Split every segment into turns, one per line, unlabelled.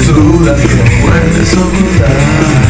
tienes dudas,
puedes ocultar.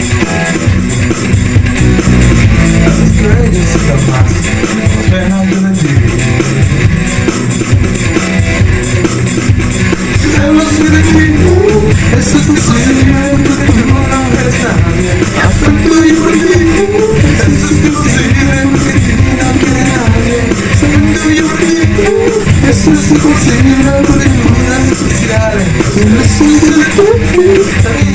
se se conseguir abrir minha cara Eu não sei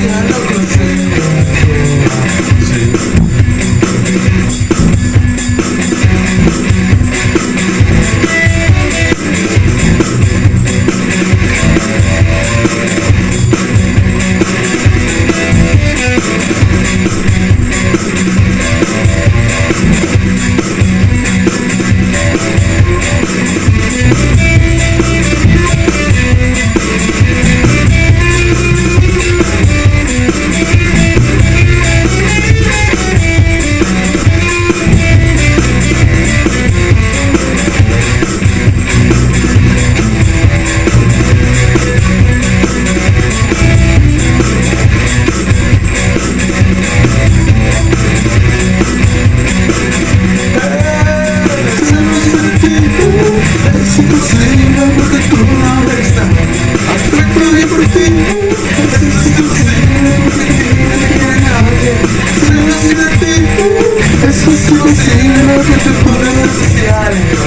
Mario.